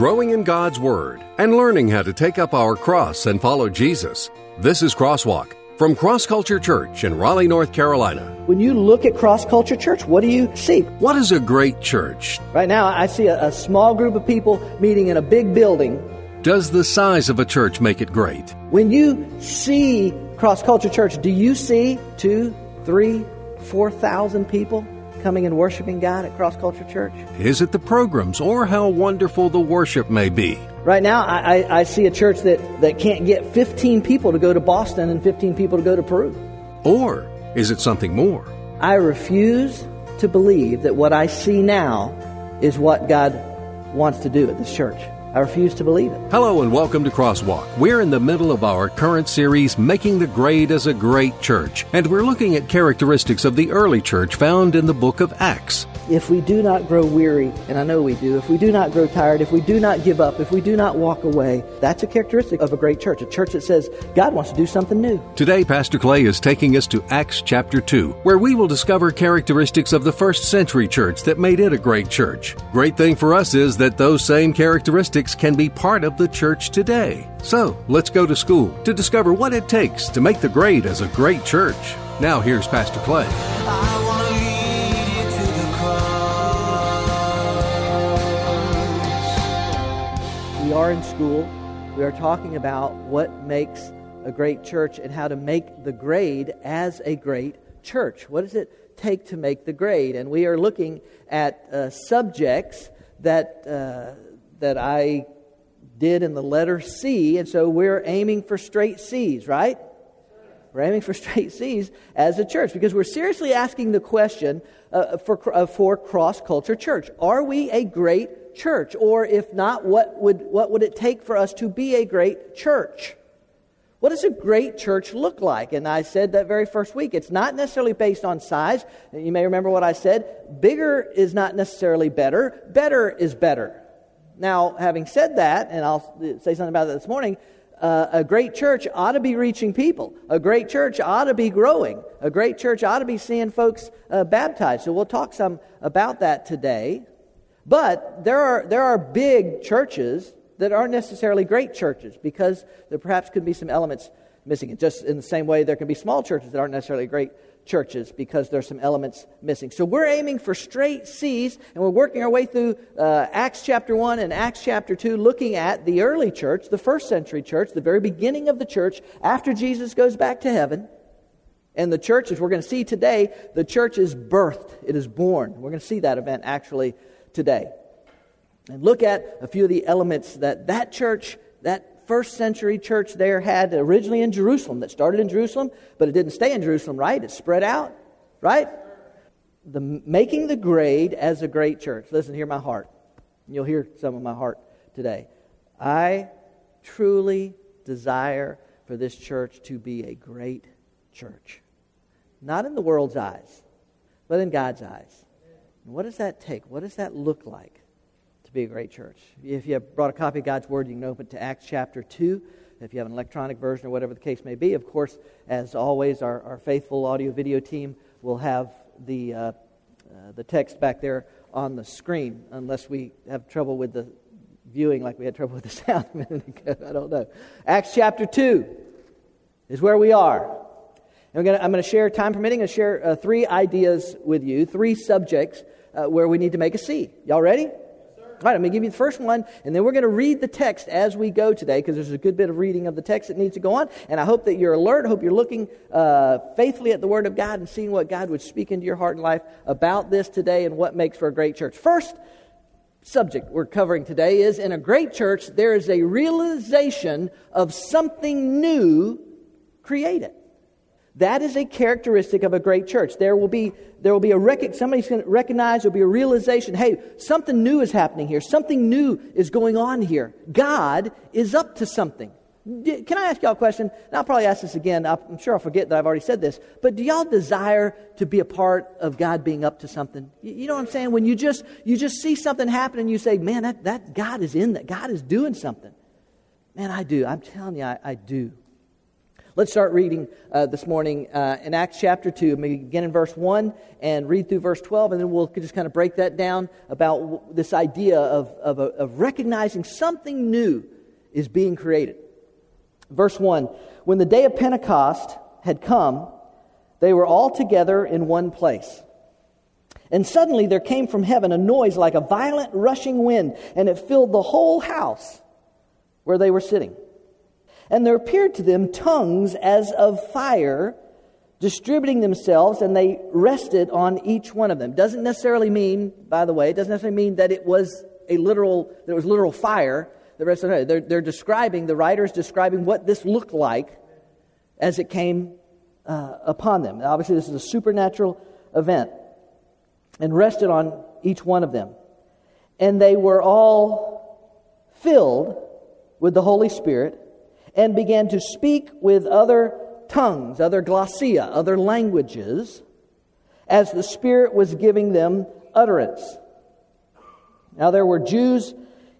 growing in God's Word and learning how to take up our cross and follow Jesus. This is Crosswalk from Cross Culture Church in Raleigh, North Carolina. When you look at Cross Culture Church, what do you see? What is a great church? Right now, I see a, a small group of people meeting in a big building. Does the size of a church make it great? When you see Cross Culture Church, do you see two, three, four thousand people coming and worshiping God at Cross Culture Church? Is it the programs or how wonderful the worship may be? Right now, I, I, I see a church that, that can't get 15 people to go to Boston and 15 people to go to Peru. Or is it something more? I refuse to believe that what I see now is what God wants to do at this church. I refuse to believe it. Hello and welcome to Crosswalk. We're in the middle of our current series, Making the Grade as a Great Church, and we're looking at characteristics of the early church found in the book of Acts. If we do not grow weary, and I know we do, if we do not grow tired, if we do not give up, if we do not walk away, that's a characteristic of a great church, a church that says God wants to do something new. Today, Pastor Clay is taking us to Acts chapter 2, where we will discover characteristics of the first century church that made it a great church. Great thing for us is that those same characteristics can be part of the church today. So, let's go to school to discover what it takes to make the grade as a great church. Now, here's Pastor Clay. We are in school. We are talking about what makes a great church and how to make the grade as a great church. What does it take to make the grade? And we are looking at uh, subjects that, uh, that I did in the letter C, and so we're aiming for straight C's, right? We're aiming for straight C's as a church because we're seriously asking the question uh, for, uh, for cross culture church. Are we a great church? Or if not, what would, what would it take for us to be a great church? What does a great church look like? And I said that very first week. It's not necessarily based on size. You may remember what I said. Bigger is not necessarily better, better is better. Now, having said that, and I'll say something about that this morning, uh, a great church ought to be reaching people. A great church ought to be growing. A great church ought to be seeing folks uh, baptized. So we'll talk some about that today. But there are, there are big churches that aren't necessarily great churches because there perhaps could be some elements missing. It just in the same way, there can be small churches that aren't necessarily great churches because there's some elements missing. So we're aiming for straight C's, and we're working our way through uh, Acts chapter 1 and Acts chapter 2, looking at the early church, the first century church, the very beginning of the church after Jesus goes back to heaven. And the church, as we're going to see today, the church is birthed, it is born. We're going to see that event actually today. And look at a few of the elements that that church, that first century church there had originally in Jerusalem, that started in Jerusalem, but it didn't stay in Jerusalem, right? It spread out, right? The, making the grade as a great church. Listen, hear my heart. You'll hear some of my heart today. I truly desire for this church to be a great church. Not in the world's eyes, but in God's eyes. What does that take? What does that look like to be a great church? If you have brought a copy of God's Word, you can open to Acts chapter 2. If you have an electronic version or whatever the case may be, of course, as always, our, our faithful audio video team will have the, uh, uh, the text back there on the screen, unless we have trouble with the viewing like we had trouble with the sound a minute ago. I don't know. Acts chapter 2 is where we are. I'm going, to, I'm going to share, time permitting, i share uh, three ideas with you, three subjects uh, where we need to make a C. Y'all ready? All right, I'm going to give you the first one, and then we're going to read the text as we go today because there's a good bit of reading of the text that needs to go on. And I hope that you're alert. I hope you're looking uh, faithfully at the Word of God and seeing what God would speak into your heart and life about this today and what makes for a great church. First subject we're covering today is in a great church, there is a realization of something new created. That is a characteristic of a great church. There will be, there will be a rec- somebody's going to recognize, there'll be a realization, hey, something new is happening here. Something new is going on here. God is up to something. Can I ask y'all a question? And I'll probably ask this again. I'm sure I'll forget that I've already said this. But do y'all desire to be a part of God being up to something? You know what I'm saying? When you just, you just see something happen and you say, man, that, that God is in that. God is doing something. Man, I do. I'm telling you, I, I do. Let's start reading uh, this morning uh, in Acts chapter 2. Maybe begin in verse 1 and read through verse 12, and then we'll just kind of break that down about this idea of, of, of recognizing something new is being created. Verse 1 When the day of Pentecost had come, they were all together in one place. And suddenly there came from heaven a noise like a violent rushing wind, and it filled the whole house where they were sitting. And there appeared to them tongues as of fire distributing themselves, and they rested on each one of them. Doesn't necessarily mean, by the way, it doesn't necessarily mean that it was a literal, there was literal fire. The rest of it, they're, they're describing, the writer's describing what this looked like as it came uh, upon them. Obviously, this is a supernatural event, and rested on each one of them. And they were all filled with the Holy Spirit and began to speak with other tongues, other glossia, other languages, as the Spirit was giving them utterance. Now there were Jews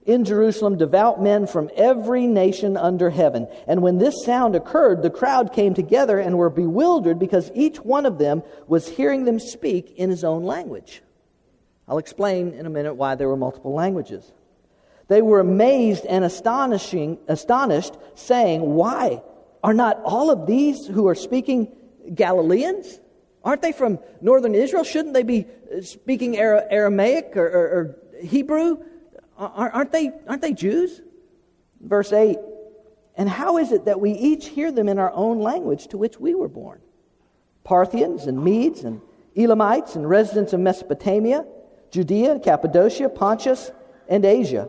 in Jerusalem, devout men from every nation under heaven. And when this sound occurred, the crowd came together and were bewildered because each one of them was hearing them speak in his own language. I'll explain in a minute why there were multiple languages. They were amazed and astonishing, astonished, saying, Why? Are not all of these who are speaking Galileans? Aren't they from northern Israel? Shouldn't they be uh, speaking Aramaic or, or, or Hebrew? Aren't they, aren't they Jews? Verse 8 And how is it that we each hear them in our own language to which we were born? Parthians and Medes and Elamites and residents of Mesopotamia, Judea and Cappadocia, Pontus and Asia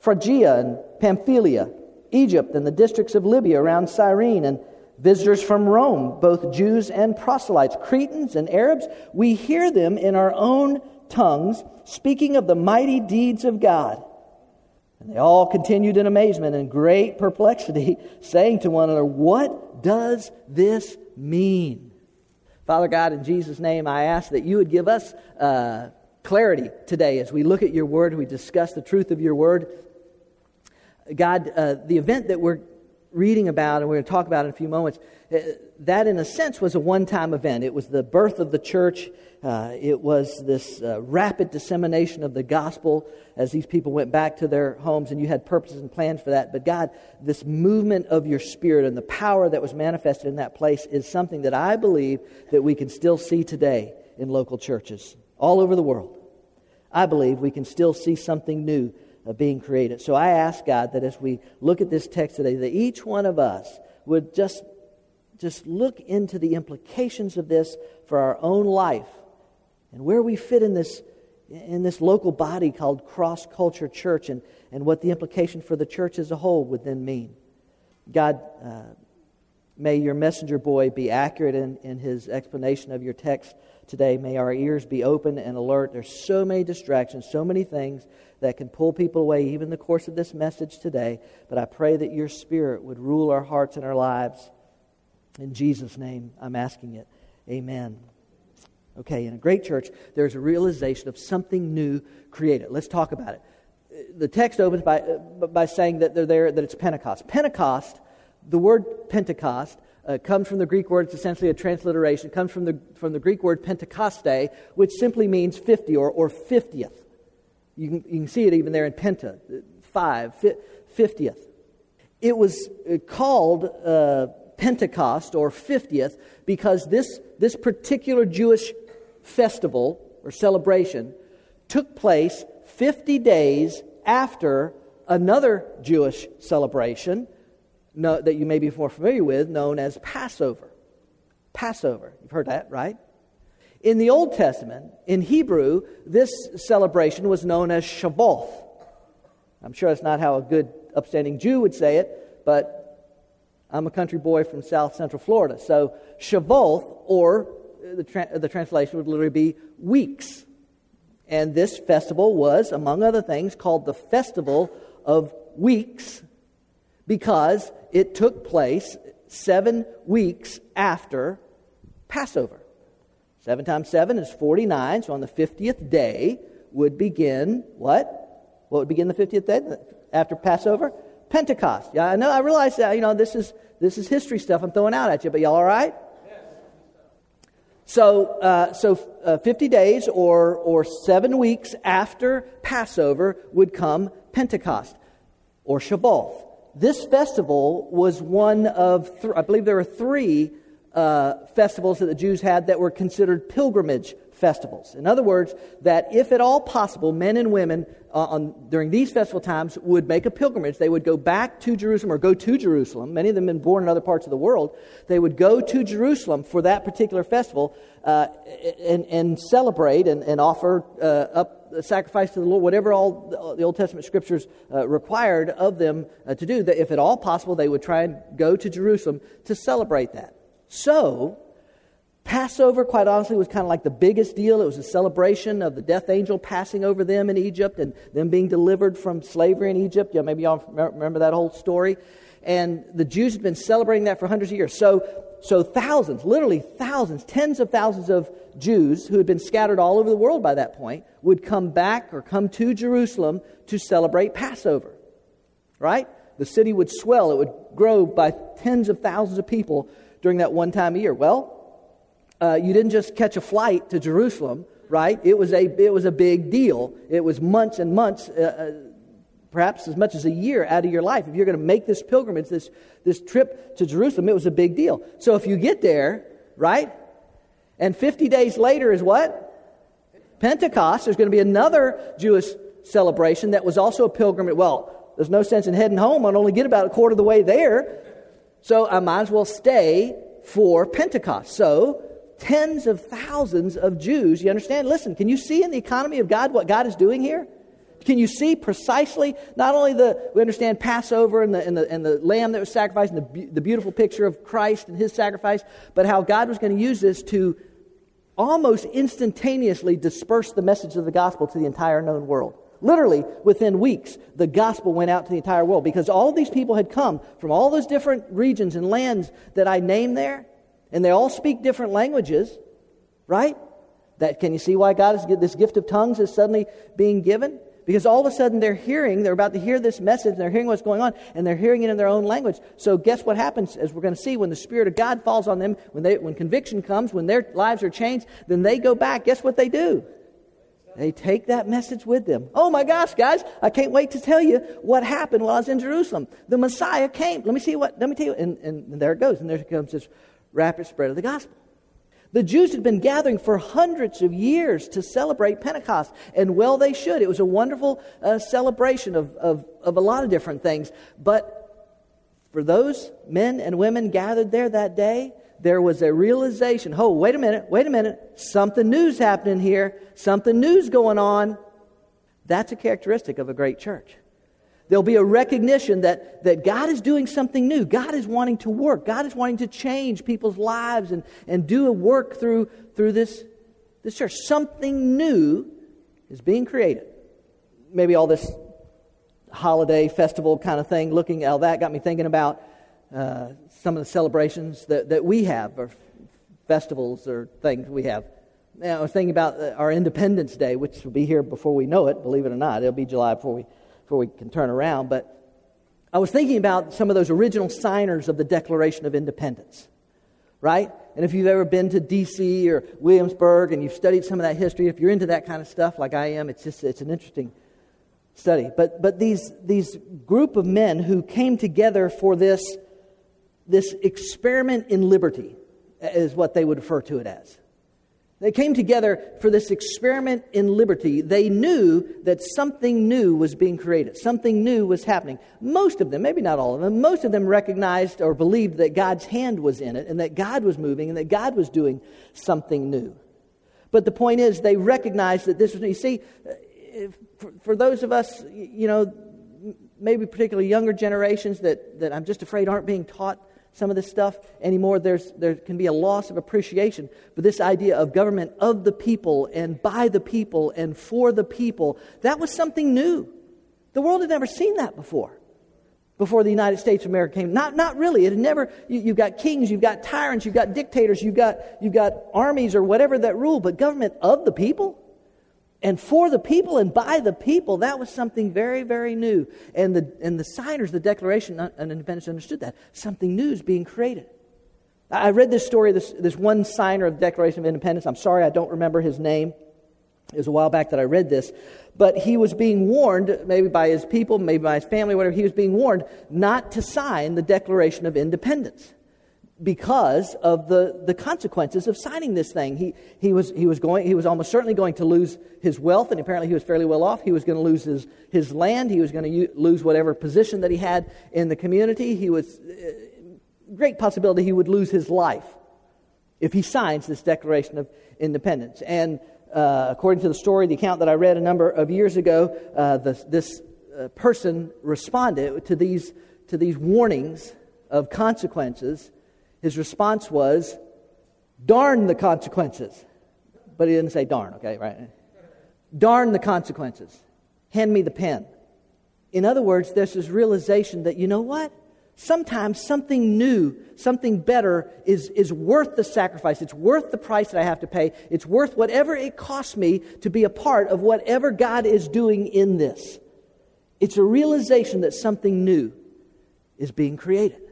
Phrygia and Pamphylia, Egypt and the districts of Libya around Cyrene, and visitors from Rome, both Jews and proselytes, Cretans and Arabs. We hear them in our own tongues speaking of the mighty deeds of God. And they all continued in amazement and great perplexity, saying to one another, What does this mean? Father God, in Jesus' name, I ask that you would give us uh, clarity today as we look at your word, we discuss the truth of your word. God, uh, the event that we're reading about and we're going to talk about in a few moments, uh, that in a sense was a one time event. It was the birth of the church, uh, it was this uh, rapid dissemination of the gospel as these people went back to their homes, and you had purposes and plans for that. But God, this movement of your spirit and the power that was manifested in that place is something that I believe that we can still see today in local churches all over the world. I believe we can still see something new being created. So I ask God that as we look at this text today, that each one of us would just, just look into the implications of this for our own life and where we fit in this, in this local body called Cross Culture Church and, and what the implication for the church as a whole would then mean. God, uh, may your messenger boy be accurate in, in his explanation of your text today. May our ears be open and alert. There's so many distractions, so many things that can pull people away, even the course of this message today. But I pray that your Spirit would rule our hearts and our lives. In Jesus' name, I'm asking it. Amen. Okay, in a great church, there's a realization of something new created. Let's talk about it. The text opens by, by saying that they're there, that it's Pentecost. Pentecost, the word Pentecost, uh, comes from the Greek word, it's essentially a transliteration, it comes from the, from the Greek word Pentecoste, which simply means 50 or, or 50th. You can, you can see it even there in Penta, 5, 50th. It was uh, called uh, Pentecost or 50th because this, this particular Jewish festival or celebration took place 50 days after another Jewish celebration no, that you may be more familiar with, known as Passover. Passover. You've heard that, right? In the Old Testament, in Hebrew, this celebration was known as Shavuot. I'm sure that's not how a good, upstanding Jew would say it, but I'm a country boy from south central Florida. So Shavuot, or uh, the, tra- uh, the translation would literally be weeks. And this festival was, among other things, called the Festival of Weeks because it took place seven weeks after Passover. Seven times seven is 49, so on the 50th day would begin what? What would begin the 50th day after Passover? Pentecost. Yeah, I know, I realize that, you know, this is, this is history stuff I'm throwing out at you, but y'all all right? So, uh, so uh, 50 days or, or seven weeks after Passover would come Pentecost or Shavuot. This festival was one of, th- I believe there were three uh, festivals that the Jews had that were considered pilgrimage festivals. In other words, that if at all possible, men and women uh, on, during these festival times would make a pilgrimage. They would go back to Jerusalem or go to Jerusalem. Many of them been born in other parts of the world. They would go to Jerusalem for that particular festival uh, and, and, celebrate and, and offer uh, up sacrifice to the Lord, whatever all the Old Testament scriptures uh, required of them uh, to do. That if at all possible, they would try and go to Jerusalem to celebrate that. So, Passover, quite honestly, was kind of like the biggest deal. It was a celebration of the death angel passing over them in Egypt and them being delivered from slavery in Egypt. Yeah, maybe y'all remember that whole story. And the Jews had been celebrating that for hundreds of years. So, so thousands, literally thousands, tens of thousands of Jews who had been scattered all over the world by that point would come back or come to Jerusalem to celebrate Passover. Right? The city would swell, it would grow by tens of thousands of people during that one time a year. Well, uh, you didn't just catch a flight to Jerusalem, right? It was a, it was a big deal. It was months and months, uh, uh, perhaps as much as a year out of your life. If you're going to make this pilgrimage, this, this trip to Jerusalem, it was a big deal. So if you get there, right? And 50 days later is what? Pentecost. There's going to be another Jewish celebration that was also a pilgrimage. Well, there's no sense in heading home. I'd only get about a quarter of the way there. So I might as well stay for Pentecost. So tens of thousands of Jews. You understand? Listen, can you see in the economy of God what God is doing here? Can you see precisely not only the we understand Passover and the and the, and the lamb that was sacrificed and the, the beautiful picture of Christ and his sacrifice, but how God was going to use this to almost instantaneously disperse the message of the gospel to the entire known world. Literally, within weeks, the gospel went out to the entire world because all these people had come from all those different regions and lands that I named there, and they all speak different languages, right? That can you see why God is this gift of tongues is suddenly being given? Because all of a sudden they're hearing, they're about to hear this message, and they're hearing what's going on, and they're hearing it in their own language. So guess what happens, as we're going to see, when the Spirit of God falls on them, when, they, when conviction comes, when their lives are changed, then they go back. Guess what they do? They take that message with them. Oh my gosh, guys, I can't wait to tell you what happened while I was in Jerusalem. The Messiah came. Let me see what, let me tell you. And, and, and there it goes. And there comes this rapid spread of the gospel. The Jews had been gathering for hundreds of years to celebrate Pentecost, and well, they should. It was a wonderful uh, celebration of, of, of a lot of different things. But for those men and women gathered there that day, there was a realization oh, wait a minute, wait a minute, something new's happening here, something new's going on. That's a characteristic of a great church. There'll be a recognition that, that God is doing something new. God is wanting to work. God is wanting to change people's lives and, and do a work through, through this, this church. Something new is being created. Maybe all this holiday, festival kind of thing, looking at all that got me thinking about uh, some of the celebrations that, that we have, or festivals or things we have. Now, I was thinking about uh, our Independence Day, which will be here before we know it, believe it or not. It'll be July before we before we can turn around. But I was thinking about some of those original signers of the Declaration of Independence, right? And if you've ever been to D.C. or Williamsburg and you've studied some of that history, if you're into that kind of stuff like I am, it's just it's an interesting study. But but these these group of men who came together for this this experiment in liberty uh, is what they would refer to it as. They came together for this experiment in liberty. They knew that something new was being created, something new was happening. Most of them, maybe not all of them, most of them recognized or believed that God's hand was in it and that God was moving and that God was doing something new. But the point is, they recognized that this was new. You see, for, for those of us, you know, maybe particularly younger generations that, that I'm just afraid aren't being taught some of this stuff anymore. There's, there can be a loss of appreciation for this idea of government of the people and by the people and for the people. That was something new. The world had never seen that before. Before the United States of America came. Not, not really. It had never, you, you've got kings, you've got tyrants, you've got dictators, you've got, you've got armies or whatever that rule, but government of the people? And for the people and by the people, that was something very, very new. And the, and the signers, the Declaration of Independence understood that. Something new is being created. I read this story, this, this one signer of the Declaration of Independence. I'm sorry I don't remember his name. It was a while back that I read this. But he was being warned, maybe by his people, maybe by his family, whatever, he was being warned not to sign the Declaration of Independence because of the, the consequences of signing this thing. He, he, was, he, was going, he was almost certainly going to lose his wealth, and apparently he was fairly well off. He was going to lose his, his land. He was going to u- lose whatever position that he had in the community. He was, uh, great possibility he would lose his life if he signs this Declaration of Independence. And uh, according to the story, the account that I read a number of years ago, uh, the, this uh, person responded to these, to these warnings of consequences his response was, Darn the consequences. But he didn't say darn, okay, right? Darn the consequences. Hand me the pen. In other words, there's this realization that, you know what? Sometimes something new, something better is, is worth the sacrifice. It's worth the price that I have to pay. It's worth whatever it costs me to be a part of whatever God is doing in this. It's a realization that something new is being created.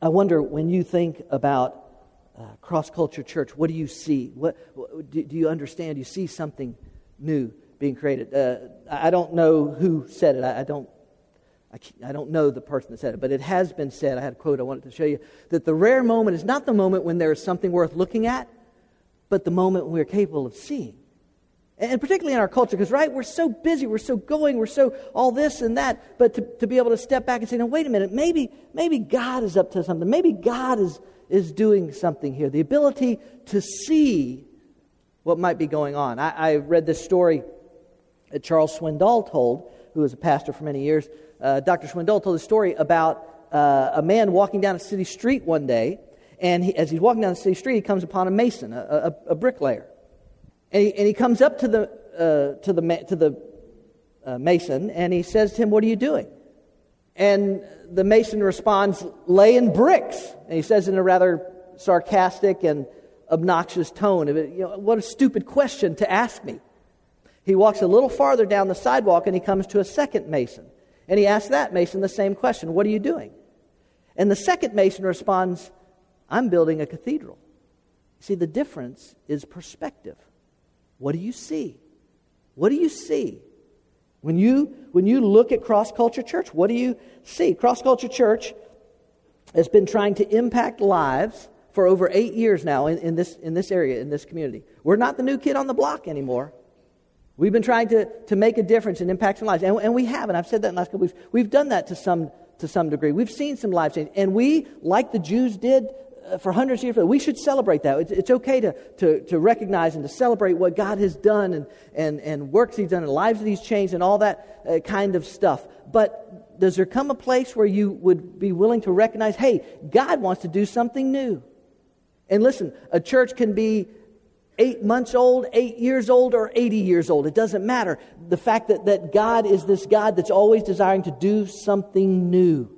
I wonder when you think about uh, cross culture church, what do you see? What, what do, do, you understand? You see something new being created. Uh, I don't know who said it. I, I don't. I, I don't know the person that said it, but it has been said. I had a quote I wanted to show you that the rare moment is not the moment when there is something worth looking at, but the moment when we're capable of seeing. And particularly in our culture, because, right, we're so busy, we're so going, we're so all this and that. But to, to be able to step back and say, no, wait a minute, maybe, maybe God is up to something. Maybe God is, is doing something here. The ability to see what might be going on. I, I read this story that Charles Swindoll told, who was a pastor for many years. Uh, Dr. Swindoll told a story about uh, a man walking down a city street one day, and he, as he's walking down the city street, he comes upon a mason, a, a, a bricklayer. And he, and he comes up to the, uh, to the, to the uh, mason and he says to him, What are you doing? And the mason responds, Laying bricks. And he says in a rather sarcastic and obnoxious tone, you know, What a stupid question to ask me. He walks a little farther down the sidewalk and he comes to a second mason. And he asks that mason the same question What are you doing? And the second mason responds, I'm building a cathedral. See, the difference is perspective. What do you see? What do you see? When you, when you look at Cross Culture Church, what do you see? Cross Culture Church has been trying to impact lives for over eight years now in, in, this, in this area, in this community. We're not the new kid on the block anymore. We've been trying to, to make a difference and impact some lives. And, and we have, and I've said that in the last couple weeks. We've done that to some, to some degree. We've seen some lives change. And we, like the Jews did, for hundreds of years. We should celebrate that. It's, it's okay to, to, to, recognize and to celebrate what God has done and, and, and works He's done and lives that He's changed and all that uh, kind of stuff. But does there come a place where you would be willing to recognize, hey, God wants to do something new? And listen, a church can be eight months old, eight years old, or 80 years old. It doesn't matter. The fact that, that God is this God that's always desiring to do something new.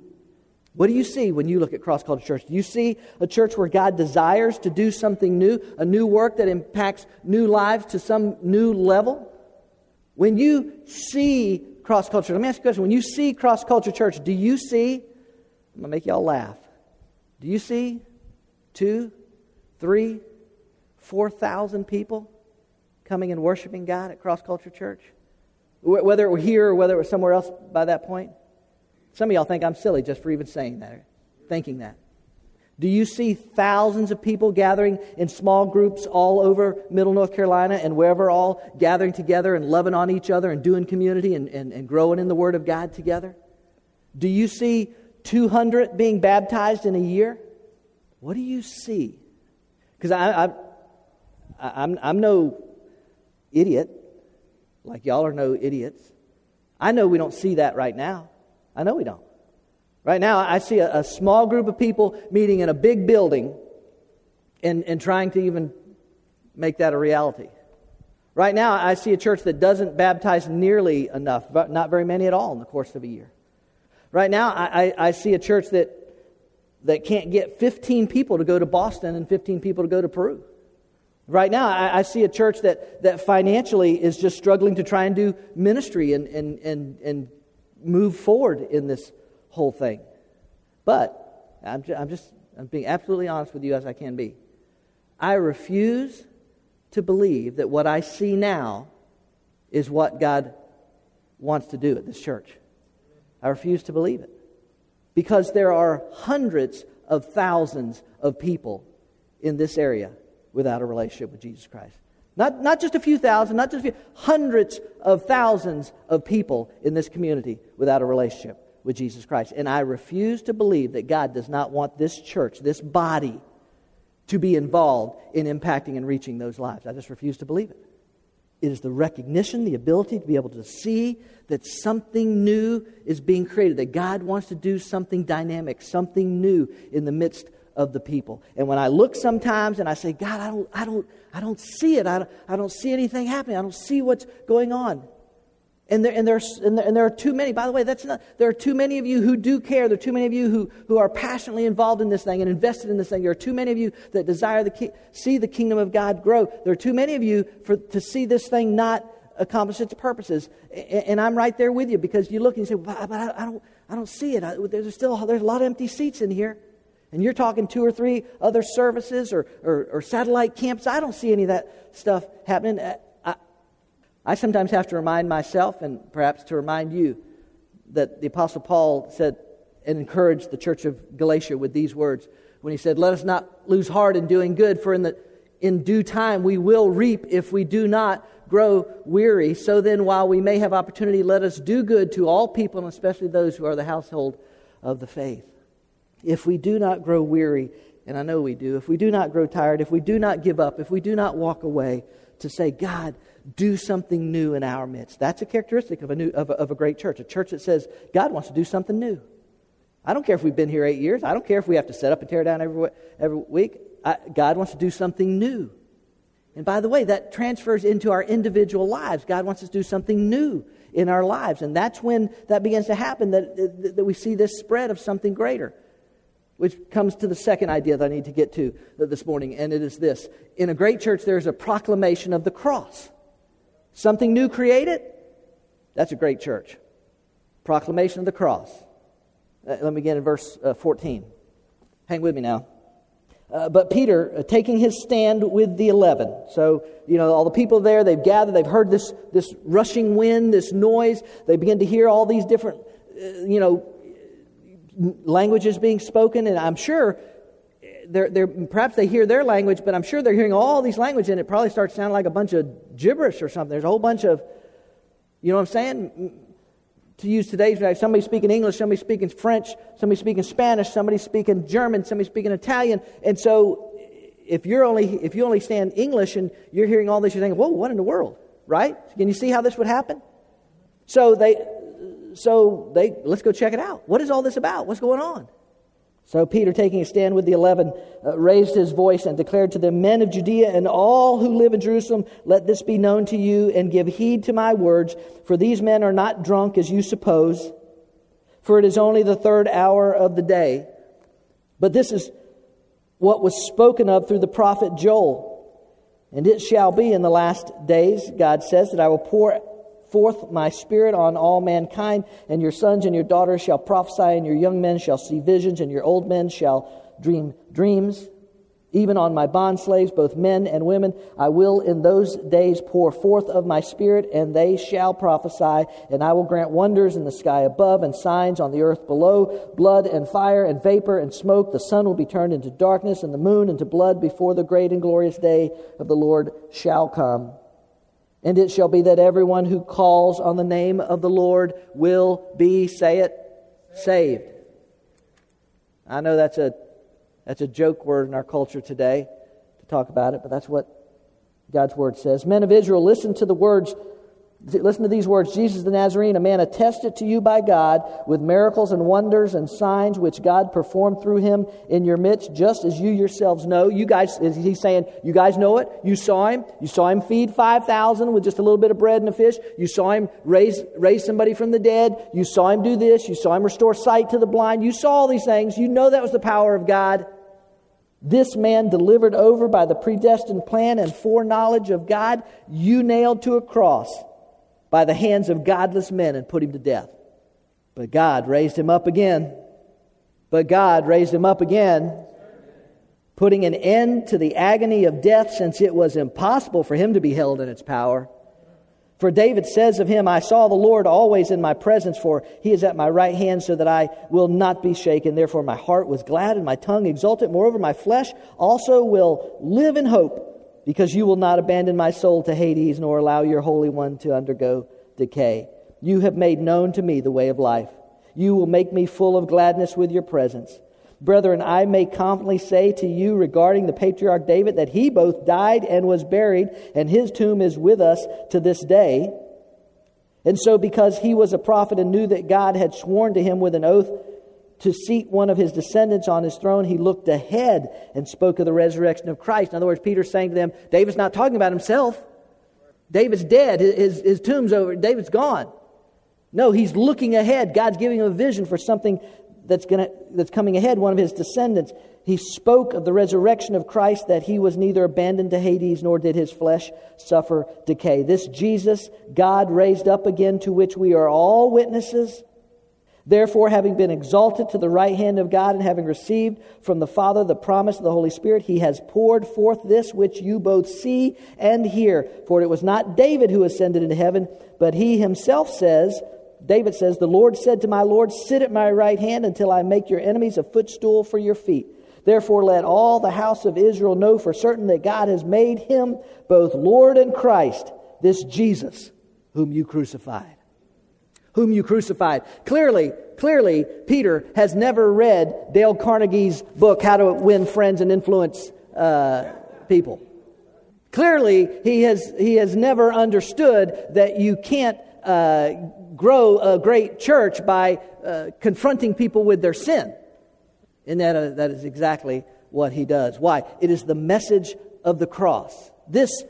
What do you see when you look at Cross Culture Church? Do you see a church where God desires to do something new, a new work that impacts new lives to some new level? When you see Cross Culture, let me ask you a question. When you see Cross Culture Church, do you see, I'm going to make y'all laugh, do you see two, three, four thousand people coming and worshiping God at Cross Culture Church? Whether it were here or whether it was somewhere else by that point? Some of y'all think I'm silly just for even saying that, thinking that. Do you see thousands of people gathering in small groups all over Middle North Carolina and wherever all gathering together and loving on each other and doing community and, and, and growing in the Word of God together? Do you see 200 being baptized in a year? What do you see? Because I, I, I'm, I'm no idiot, like y'all are no idiots. I know we don't see that right now. I know we don't. Right now, I see a, a small group of people meeting in a big building and, and trying to even make that a reality. Right now, I see a church that doesn't baptize nearly enough, but not very many at all in the course of a year. Right now, I, I, I see a church that, that can't get 15 people to go to Boston and 15 people to go to Peru. Right now, I, I, see a church that, that financially is just struggling to try and do ministry and, and, and, and move forward in this whole thing. But I'm, just, I'm just I'm being absolutely honest with you as I can be. I refuse to believe that what I see now is what God wants to do at this church. I refuse to believe it. Because there are hundreds of thousands of people in this area without a relationship with Jesus Christ. Not, not just a few thousand, not just few, hundreds of thousands of people in this community without a relationship with Jesus Christ. And I refuse to believe that God does not want this church, this body, to be involved in impacting and reaching those lives. I just refuse to believe it. It is the recognition, the ability to be able to see that something new is being created, that God wants to do something dynamic, something new in the midst of the people. And when I look sometimes and I say, God, I don't, I don't, I don't see it. I don't, I don't see anything happening. I don't see what's going on. And there, and, and, there, and there are too many, by the way, that's not, there are too many of you who do care. There are too many of you who, who are passionately involved in this thing and invested in this thing. There are too many of you that desire to see the kingdom of God grow. There are too many of you for, to see this thing not accomplish its purposes. And, and I'm right there with you because you look and you say, but I, I, don't, I don't see it. I, there's still there's a lot of empty seats in here. And you're talking two or three other services or, or, or satellite camps. I don't see any of that stuff happening. I sometimes have to remind myself, and perhaps to remind you, that the Apostle Paul said and encouraged the church of Galatia with these words when he said, Let us not lose heart in doing good, for in, the, in due time we will reap if we do not grow weary. So then, while we may have opportunity, let us do good to all people, and especially those who are the household of the faith. If we do not grow weary, and I know we do, if we do not grow tired, if we do not give up, if we do not walk away, to say, God, do something new in our midst. That's a characteristic of a, new, of a, of a great church, a church that says, God wants to do something new. I don't care if we've been here eight years. I don't care if we have to set up and tear down every, every week. I, God wants to do something new. And by the way, that transfers into our individual lives. God wants us to do something new in our lives. And that's when that begins to happen, that, that, that we see this spread of something greater. Which comes to the second idea that I need to get to this morning, and it is this. In a great church, there's a proclamation of the cross. Something new created? That's a great church. Proclamation of the cross. Uh, let me begin in verse uh, 14. Hang with me now. Uh, but Peter, uh, taking his stand with the eleven, so, you know, all the people there, they've gathered, they've heard this, this rushing wind, this noise, they begin to hear all these different, uh, you know, languages being spoken, and I'm sure they're, they're, perhaps they hear their language, but I'm sure they're hearing all these languages, and it probably starts sounding like a bunch of gibberish or something. There's a whole bunch of, you know what I'm saying? To use today's, language, somebody speaking English, somebody speaking French, somebody speaking Spanish, somebody speaking German, somebody speaking Italian, and so if you're only if you only stand English and you're hearing all this, you're thinking, "Whoa, what in the world?" Right? Can you see how this would happen? So they, so they let's go check it out. What is all this about? What's going on? So Peter, taking a stand with the eleven, uh, raised his voice and declared to them, Men of Judea and all who live in Jerusalem, let this be known to you and give heed to my words, for these men are not drunk as you suppose, for it is only the third hour of the day. But this is what was spoken of through the prophet Joel. And it shall be in the last days, God says, that I will pour forth my spirit on all mankind, and your sons and your daughters shall prophesy, and your young men shall see visions, and your old men shall dream dreams. Even on my bond slaves, both men and women, I will in those days pour forth of my spirit, and they shall prophesy. And I will grant wonders in the sky above and signs on the earth below blood and fire and vapor and smoke. The sun will be turned into darkness, and the moon into blood before the great and glorious day of the Lord shall come. And it shall be that everyone who calls on the name of the Lord will be, say it, saved. I know that's a, that's a joke word in our culture today to talk about it, but that's what God's word says. Men of Israel, listen to the words Listen to these words Jesus the Nazarene, a man attested to you by God with miracles and wonders and signs which God performed through him in your midst, just as you yourselves know. You guys, he's saying, you guys know it. You saw him. You saw him feed 5,000 with just a little bit of bread and a fish. You saw him raise, raise somebody from the dead. You saw him do this. You saw him restore sight to the blind. You saw all these things. You know that was the power of God. This man delivered over by the predestined plan and foreknowledge of God, you nailed to a cross by the hands of godless men and put him to death. But God raised him up again. But God raised him up again, putting an end to the agony of death since it was impossible for him to be held in its power. For David says of him, I saw the Lord always in my presence, for he is at my right hand, so that I will not be shaken. Therefore, my heart was glad and my tongue exulted. Moreover, my flesh also will live in hope, because you will not abandon my soul to Hades, nor allow your Holy One to undergo decay. You have made known to me the way of life. You will make me full of gladness with your presence. Brethren, I may confidently say to you regarding the patriarch David that he both died and was buried, and his tomb is with us to this day. And so, because he was a prophet and knew that God had sworn to him with an oath to seat one of his descendants on his throne, he looked ahead and spoke of the resurrection of Christ. In other words, Peter's saying to them, David's not talking about himself. David's dead. His, his tomb's over. David's gone. No, he's looking ahead. God's giving him a vision for something that's, gonna, that's coming ahead, one of his descendants, he spoke of the resurrection of Christ, that he was neither abandoned to Hades nor did his flesh suffer decay. This Jesus, God raised up again, to which we are all witnesses. Therefore, having been exalted to the right hand of God and having received from the Father the promise of the Holy Spirit, he has poured forth this which you both see and hear. For it was not David who ascended into heaven, but he himself says, David says, The Lord said to my Lord, Sit at my right hand until I make your enemies a footstool for your feet. Therefore, let all the house of Israel know for certain that God has made him both Lord and Christ, this Jesus, whom you crucified. Whom you crucified. Clearly, clearly, Peter has never read Dale Carnegie's book, How to Win Friends and Influence uh, People. Clearly, he has, he has never understood that you can't uh, grow a great church by uh, confronting people with their sin. And that, uh, that is exactly what he does. Why? It is the message of the cross. This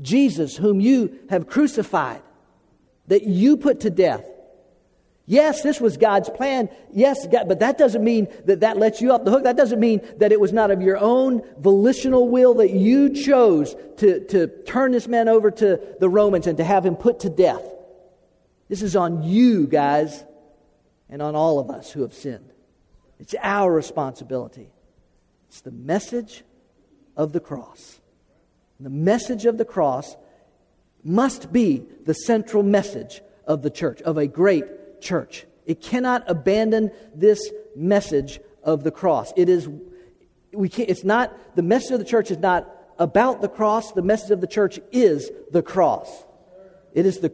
Jesus, whom you have crucified, that you put to death. Yes, this was God's plan. Yes, God, but that doesn't mean that that lets you off the hook. That doesn't mean that it was not of your own volitional will that you chose to, to turn this man over to the Romans and to have him put to death. This is on you, guys, and on all of us who have sinned. It's our responsibility. It's the message of the cross. The message of the cross must be the central message of the church, of a great church. It cannot abandon this message of the cross. It is, we can't, it's not, the message of the church is not about the cross. The message of the church is the cross. It is the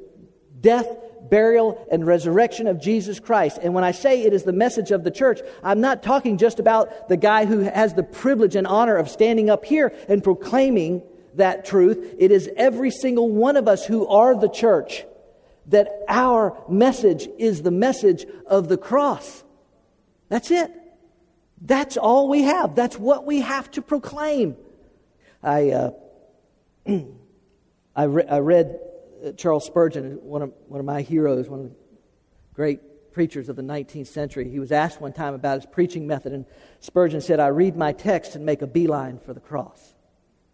death, burial, and resurrection of Jesus Christ. And when I say it is the message of the church, I'm not talking just about the guy who has the privilege and honor of standing up here and proclaiming that truth. It is every single one of us who are the church that our message is the message of the cross. That's it. That's all we have. That's what we have to proclaim. I, uh, I, re- I read uh, Charles Spurgeon, one of, one of my heroes, one of the great preachers of the 19th century, he was asked one time about his preaching method, and Spurgeon said, I read my text and make a beeline for the cross.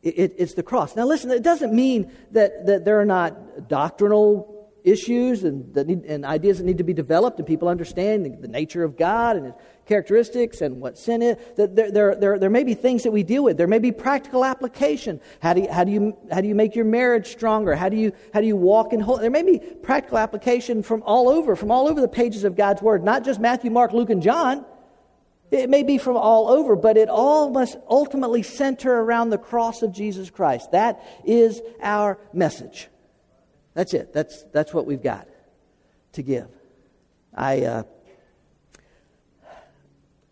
It, it, it's the cross. Now, listen, it doesn't mean that, that there are not doctrinal issues and, need, and ideas that need to be developed and people understand the, the nature of God and His characteristics and what sin is. There, there, there, there may be things that we deal with. There may be practical application. How do you, how do you, how do you make your marriage stronger? How do you, how do you walk in whole? There may be practical application from all over, from all over the pages of God's Word, not just Matthew, Mark, Luke, and John. It may be from all over, but it all must ultimately center around the cross of Jesus Christ. That is our message. That's it. That's, that's what we've got to give. I, uh,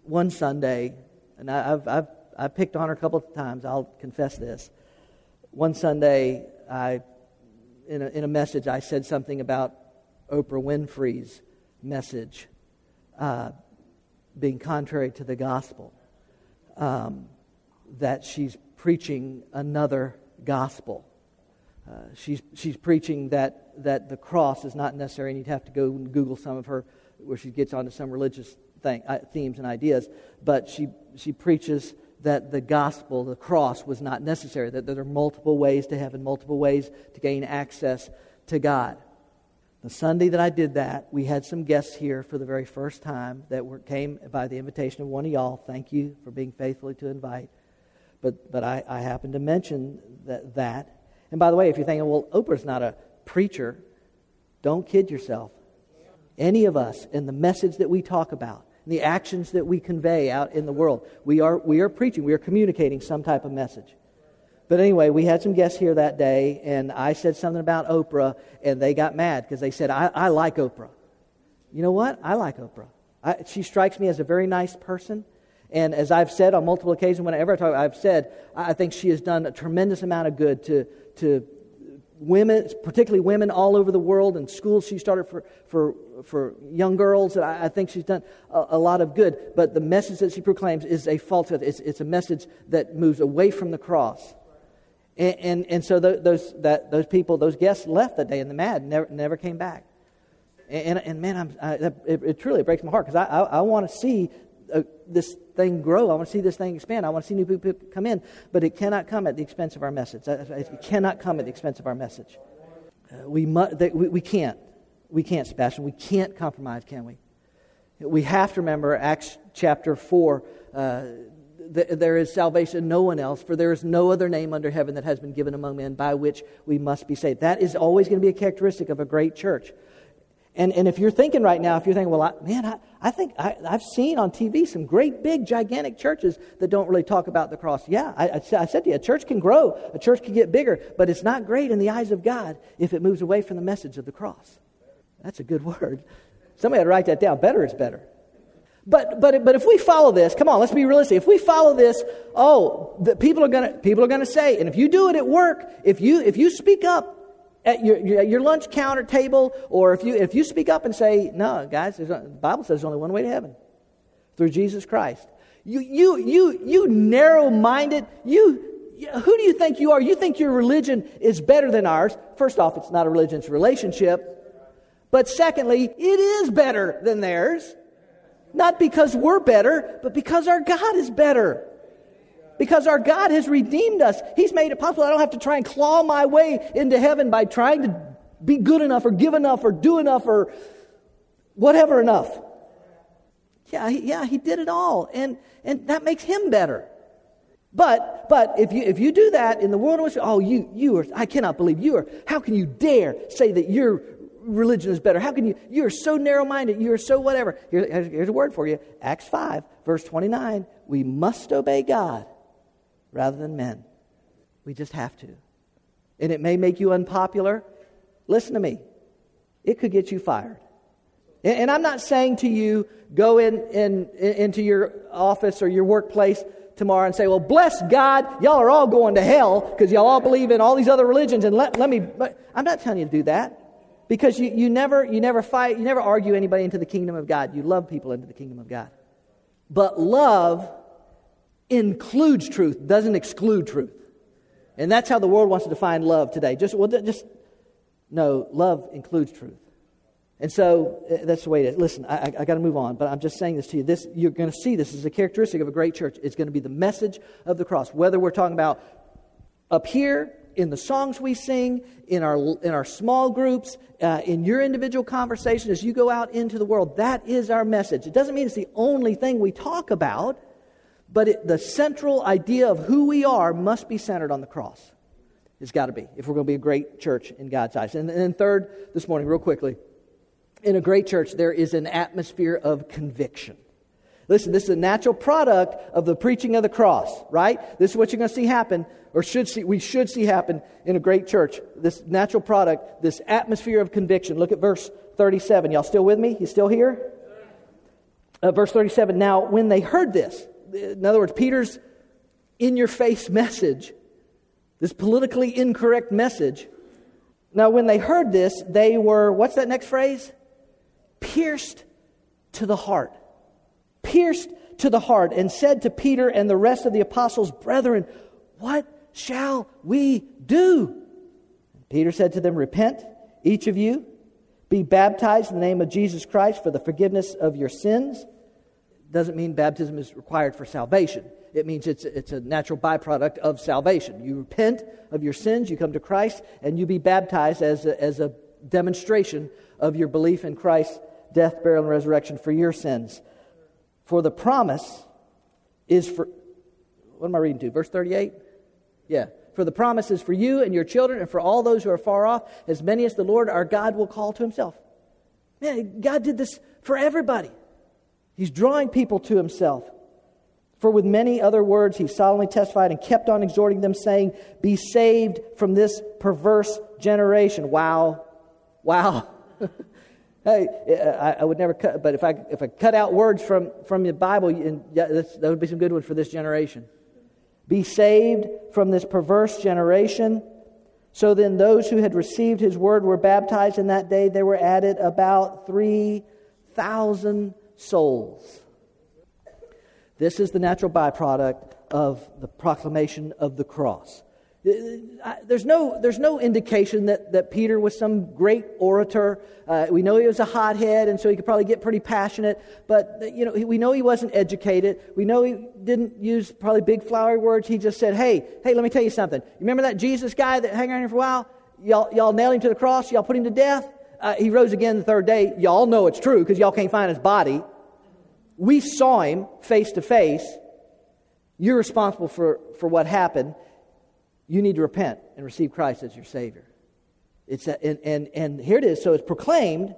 one Sunday, and I, have I've, I've picked on her a couple of times, I'll confess this. One Sunday, I, in a, in a message, I said something about Oprah Winfrey's message uh, being contrary to the gospel, um, that she's preaching another gospel. Uh, she's, she's preaching that, that the cross is not necessary, and you'd have to go and Google some of her, where she gets onto some religious thing, uh, themes and ideas. But she, she preaches that the gospel, the cross, was not necessary, that there are multiple ways to heaven, multiple ways to gain access to God. The Sunday that I did that, we had some guests here for the very first time that were, came by the invitation of one of y'all. Thank you for being faithfully to invite. But, but I, I happened to mention that, that. And by the way, if you're thinking, well, Oprah's not a preacher, don't kid yourself. Any of us and the message that we talk about, the actions that we convey out in the world, we are, we are preaching, we are communicating some type of message. But anyway, we had some guests here that day, and I said something about Oprah, and they got mad because they said, I, I like Oprah. You know what? I like Oprah. I, she strikes me as a very nice person. And as I've said on multiple occasions, whenever I talk, I've said, I think she has done a tremendous amount of good to, to women, particularly women all over the world, and schools she started for, for, for young girls. I, I think she's done a, a, lot of good. But the message that she proclaims is a false, it's, it's a message that moves away from the cross. And, and, and so those, that, those people, those guests left that day in the mad, never, never came back. And, and, and man, I'm, I, it, it, truly breaks my heart because I, I, I want to see uh, this thing grow. I want to see this thing expand. I want to see new people come in. But it cannot come at the expense of our message. It cannot come at the expense of our message. Uh, we, mu- we, we can't. We can't, Sebastian. We can't compromise, can we? We have to remember Acts chapter 4. Uh, th- there is salvation no one else, for there is no other name under heaven that has been given among men by which we must be saved. That is always going to be a characteristic of a great church. And, and if you're thinking right now, if you're thinking, well, I, man, I, I think I, have seen on TV some great, big, gigantic churches that don't really talk about the cross. Yeah, I, I, I said to you, a church can grow, a church can get bigger, but it's not great in the eyes of God if it moves away from the message of the cross. That's a good word. Somebody had to write that down. Better is better. But, but, but if we follow this, come on, let's be realistic. If we follow this, oh, the people are to people are to say, and if you do it at work, if you if you speak up, at your, your, lunch counter table, or if you, if you speak up and say, No, guys, the Bible says there's only one way to heaven through Jesus Christ. You, you, you, you narrow minded, you, who do you think you are? You think your religion is better than ours. First off, it's not a religion, it's a relationship. But secondly, it is better than theirs. Not because we're better, but because our God is better. Because our God has redeemed us. He's made it possible. I don't have to try and claw my way into heaven by trying to be good enough or give enough or do enough or whatever enough. Yeah, he, yeah, he did it all. And, and that makes him better. But, but if you, if you do that in the world in which, oh, you, you are, I cannot believe you are, how can you dare say that your religion is better? How can you, you are so narrow minded, you are so whatever. Here, here's a word for you Acts 5, verse 29. We must obey God rather than men. We just have to. And it may make you unpopular. Listen to me, it could get you fired. And, and I'm not saying to you, go in, in, in, into your office or your workplace tomorrow and say, well, bless God, y'all are all going to hell because y'all all believe in all these other religions. And let, let me, I'm not telling you to do that. Because you, you, never, you never fight, you never argue anybody into the kingdom of God. You love people into the kingdom of God. But love includes truth, doesn't exclude truth. And that's how the world wants to define love today. Just, well, just, no, love includes truth. And so uh, that's the way it is. Listen, I, I, I got to move on, but I'm just saying this to you. This, you're going to see this is a characteristic of a great church. It's going to be the message of the cross. Whether we're talking about up here in the songs we sing, in our, in our small groups, uh, in your individual conversation as you go out into the world, that is our message. It doesn't mean it's the only thing we talk about. But it, the central idea of who we are must be centered on the cross. It's got to be, if we're going to be a great church in God's eyes. And then, third, this morning, real quickly, in a great church, there is an atmosphere of conviction. Listen, this is a natural product of the preaching of the cross, right? This is what you're going to see happen, or should see, we should see happen in a great church. This natural product, this atmosphere of conviction. Look at verse 37. Y'all still with me? You still here? Uh, verse 37. Now, when they heard this, in other words, Peter's in your face message, this politically incorrect message. Now, when they heard this, they were, what's that next phrase? Pierced to the heart. Pierced to the heart, and said to Peter and the rest of the apostles, Brethren, what shall we do? Peter said to them, Repent, each of you, be baptized in the name of Jesus Christ for the forgiveness of your sins doesn't mean baptism is required for salvation. It means it's, it's a natural byproduct of salvation. You repent of your sins, you come to Christ, and you be baptized as a, as a demonstration of your belief in Christ's death, burial, and resurrection for your sins. For the promise is for, what am I reading to? Verse 38? Yeah. For the promise is for you and your children and for all those who are far off, as many as the Lord our God will call to himself. Man, God did this for everybody. He's drawing people to himself. For with many other words he solemnly testified and kept on exhorting them, saying, Be saved from this perverse generation. Wow. Wow. hey, I, would never cut, but if I, if I cut out words from, from the Bible, and, yeah, that would be some good ones for this generation. Be saved from this perverse generation. So then, those who had received his word were baptized, and that day there were added about 3,000 souls. This is the natural byproduct of the proclamation of the cross. There's no, there's no indication that, that Peter was some great orator. Uh, we know he was a hothead, and so he could probably get pretty passionate. But you know, we know he wasn't educated. We know he didn't use probably big flowery words. He just said, "Hey, hey, let me tell you something. You remember that Jesus guy that hung around here for a while? Y'all, y'all nailed him to the cross. Y'all put him to death. Uh, he rose again the third day. Y'all know it's true because y'all can't find his body. We saw him face to face. You're responsible for, for what happened you need to repent and receive Christ as your Savior. It's a, and, and, and here it is. So it's proclaimed,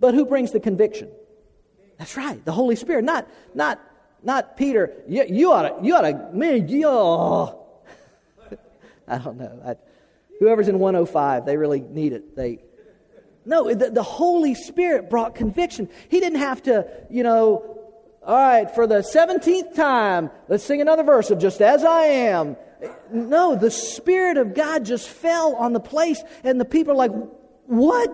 but who brings the conviction? That's right, the Holy Spirit. Not, not, not Peter. You, you ought to, you ought to, man, you, oh. I don't know. I, whoever's in 105, they really need it. They, no, the, the Holy Spirit brought conviction. He didn't have to, you know, all right, for the 17th time, let's sing another verse of Just As I Am. No, the Spirit of God just fell on the place, and the people are like, What?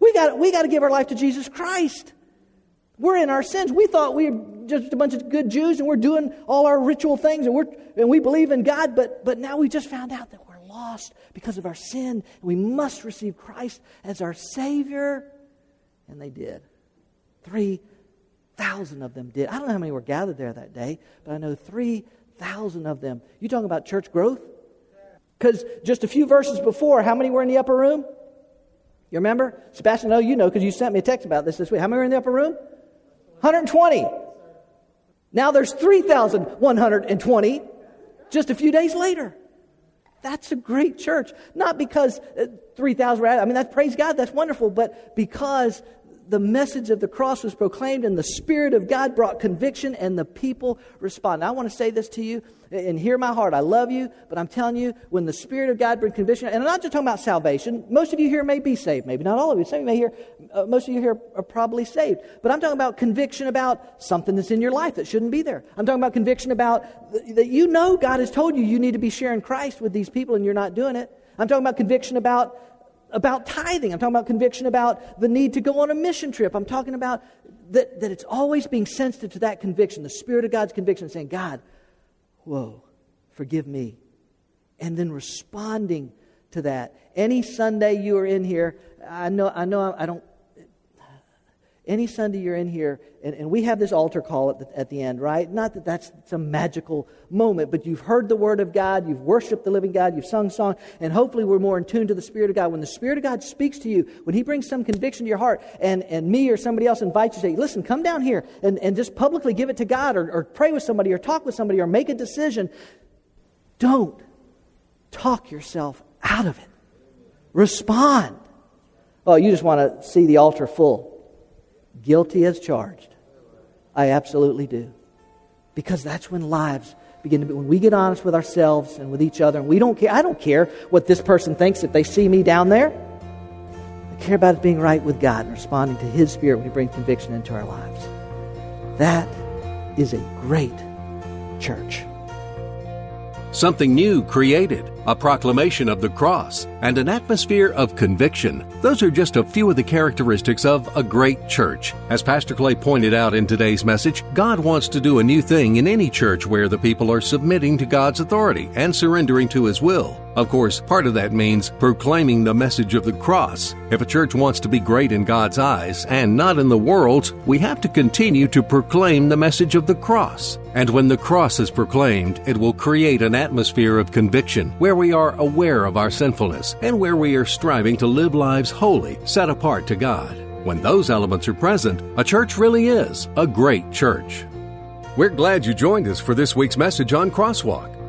We got, we got to give our life to Jesus Christ. We're in our sins. We thought we were just a bunch of good Jews and we're doing all our ritual things and, we're, and we believe in God, but, but now we just found out that lost because of our sin we must receive Christ as our Savior. And they did. 3,000 of them did. I don't know how many were gathered there that day, but I know 3,000 thousand of them. You talking about church growth? Because just a few verses before, how many were in the upper room? You remember? Sebastian, no, you know because you sent me a text about this this week. How many were in the upper room? 120. Now there's 3,120 just a few days later. That's a great church. Not because uh, 3,000 were I mean, that's praise God, that's wonderful, but because the message of the cross was proclaimed and the Spirit of God brought conviction and the people responded. I want to say this to you and hear my heart. I love you, but I'm telling you, when the Spirit of God brings conviction, and I'm not just talking about salvation. Most of you here may be saved, maybe not all of you. Some of you may hear, uh, most of you here are probably saved. But I'm talking about conviction about something that's in your life that shouldn't be there. I'm talking about conviction about th- that you know God has told you you need to be sharing Christ with these people and you're not doing it. I'm talking about conviction about about tithing. I'm talking about conviction about the need to go on a mission trip. I'm talking about that, that it's always being sensitive to that conviction, the Spirit of God's conviction, saying, God, whoa, forgive me. And then responding to that. Any Sunday you are in here, I know, I know I don't any Sunday you're in here, and, and we have this altar call at the, at the end, right? Not that that's some magical moment, but you've heard the Word of God, you've worshiped the living God, you've sung song, and hopefully we're more in tune to the Spirit of God. When the Spirit of God speaks to you, when He brings some conviction to your heart, and, and me or somebody else invites you to say, listen, come down here and, and just publicly give it to God, or, or pray with somebody, or talk with somebody, or make a decision, don't talk yourself out of it. Respond. Oh, you just want to see the altar full guilty as charged. I absolutely do. Because that's when lives begin to be, when we get honest with ourselves and with each other, and we don't care, I don't care what this person thinks if they see me down there. I care about being right with God and responding to His Spirit when He brings conviction into our lives. That is a great church something new created, a proclamation of the cross, and an atmosphere of conviction. Those are just a few of the characteristics of a great church. As Pastor Clay pointed out in today's message, God wants to do a new thing in any church where the people are submitting to God's authority and surrendering to His will. Of course, part of that means proclaiming the message of the cross. If a church wants to be great in God's eyes and not in the world's, we have to continue to proclaim the message of the cross. And when the cross is proclaimed, it will create an atmosphere of conviction where we are aware of our sinfulness and where we are striving to live lives holy, set apart to God. When those elements are present, a church really is a great church. We're glad you joined us for this week's message on Crosswalk.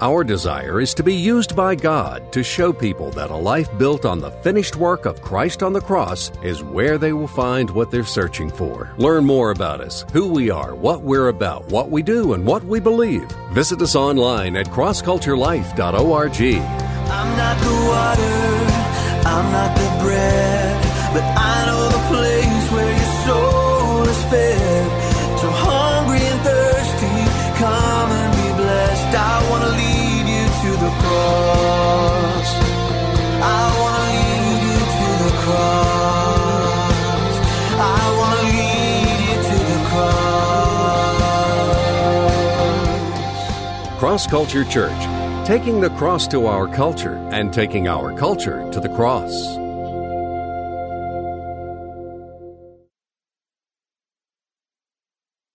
Our desire is to be used by God to show people that a life built on the finished work of Christ on the cross is where they will find what they're searching for. Learn more about us, who we are, what we're about, what we do, and what we believe. Visit us online at crossculturelife.org. I'm not the water, I'm not the bread, but I Cross Culture Church, taking the cross to our culture and taking our culture to the cross.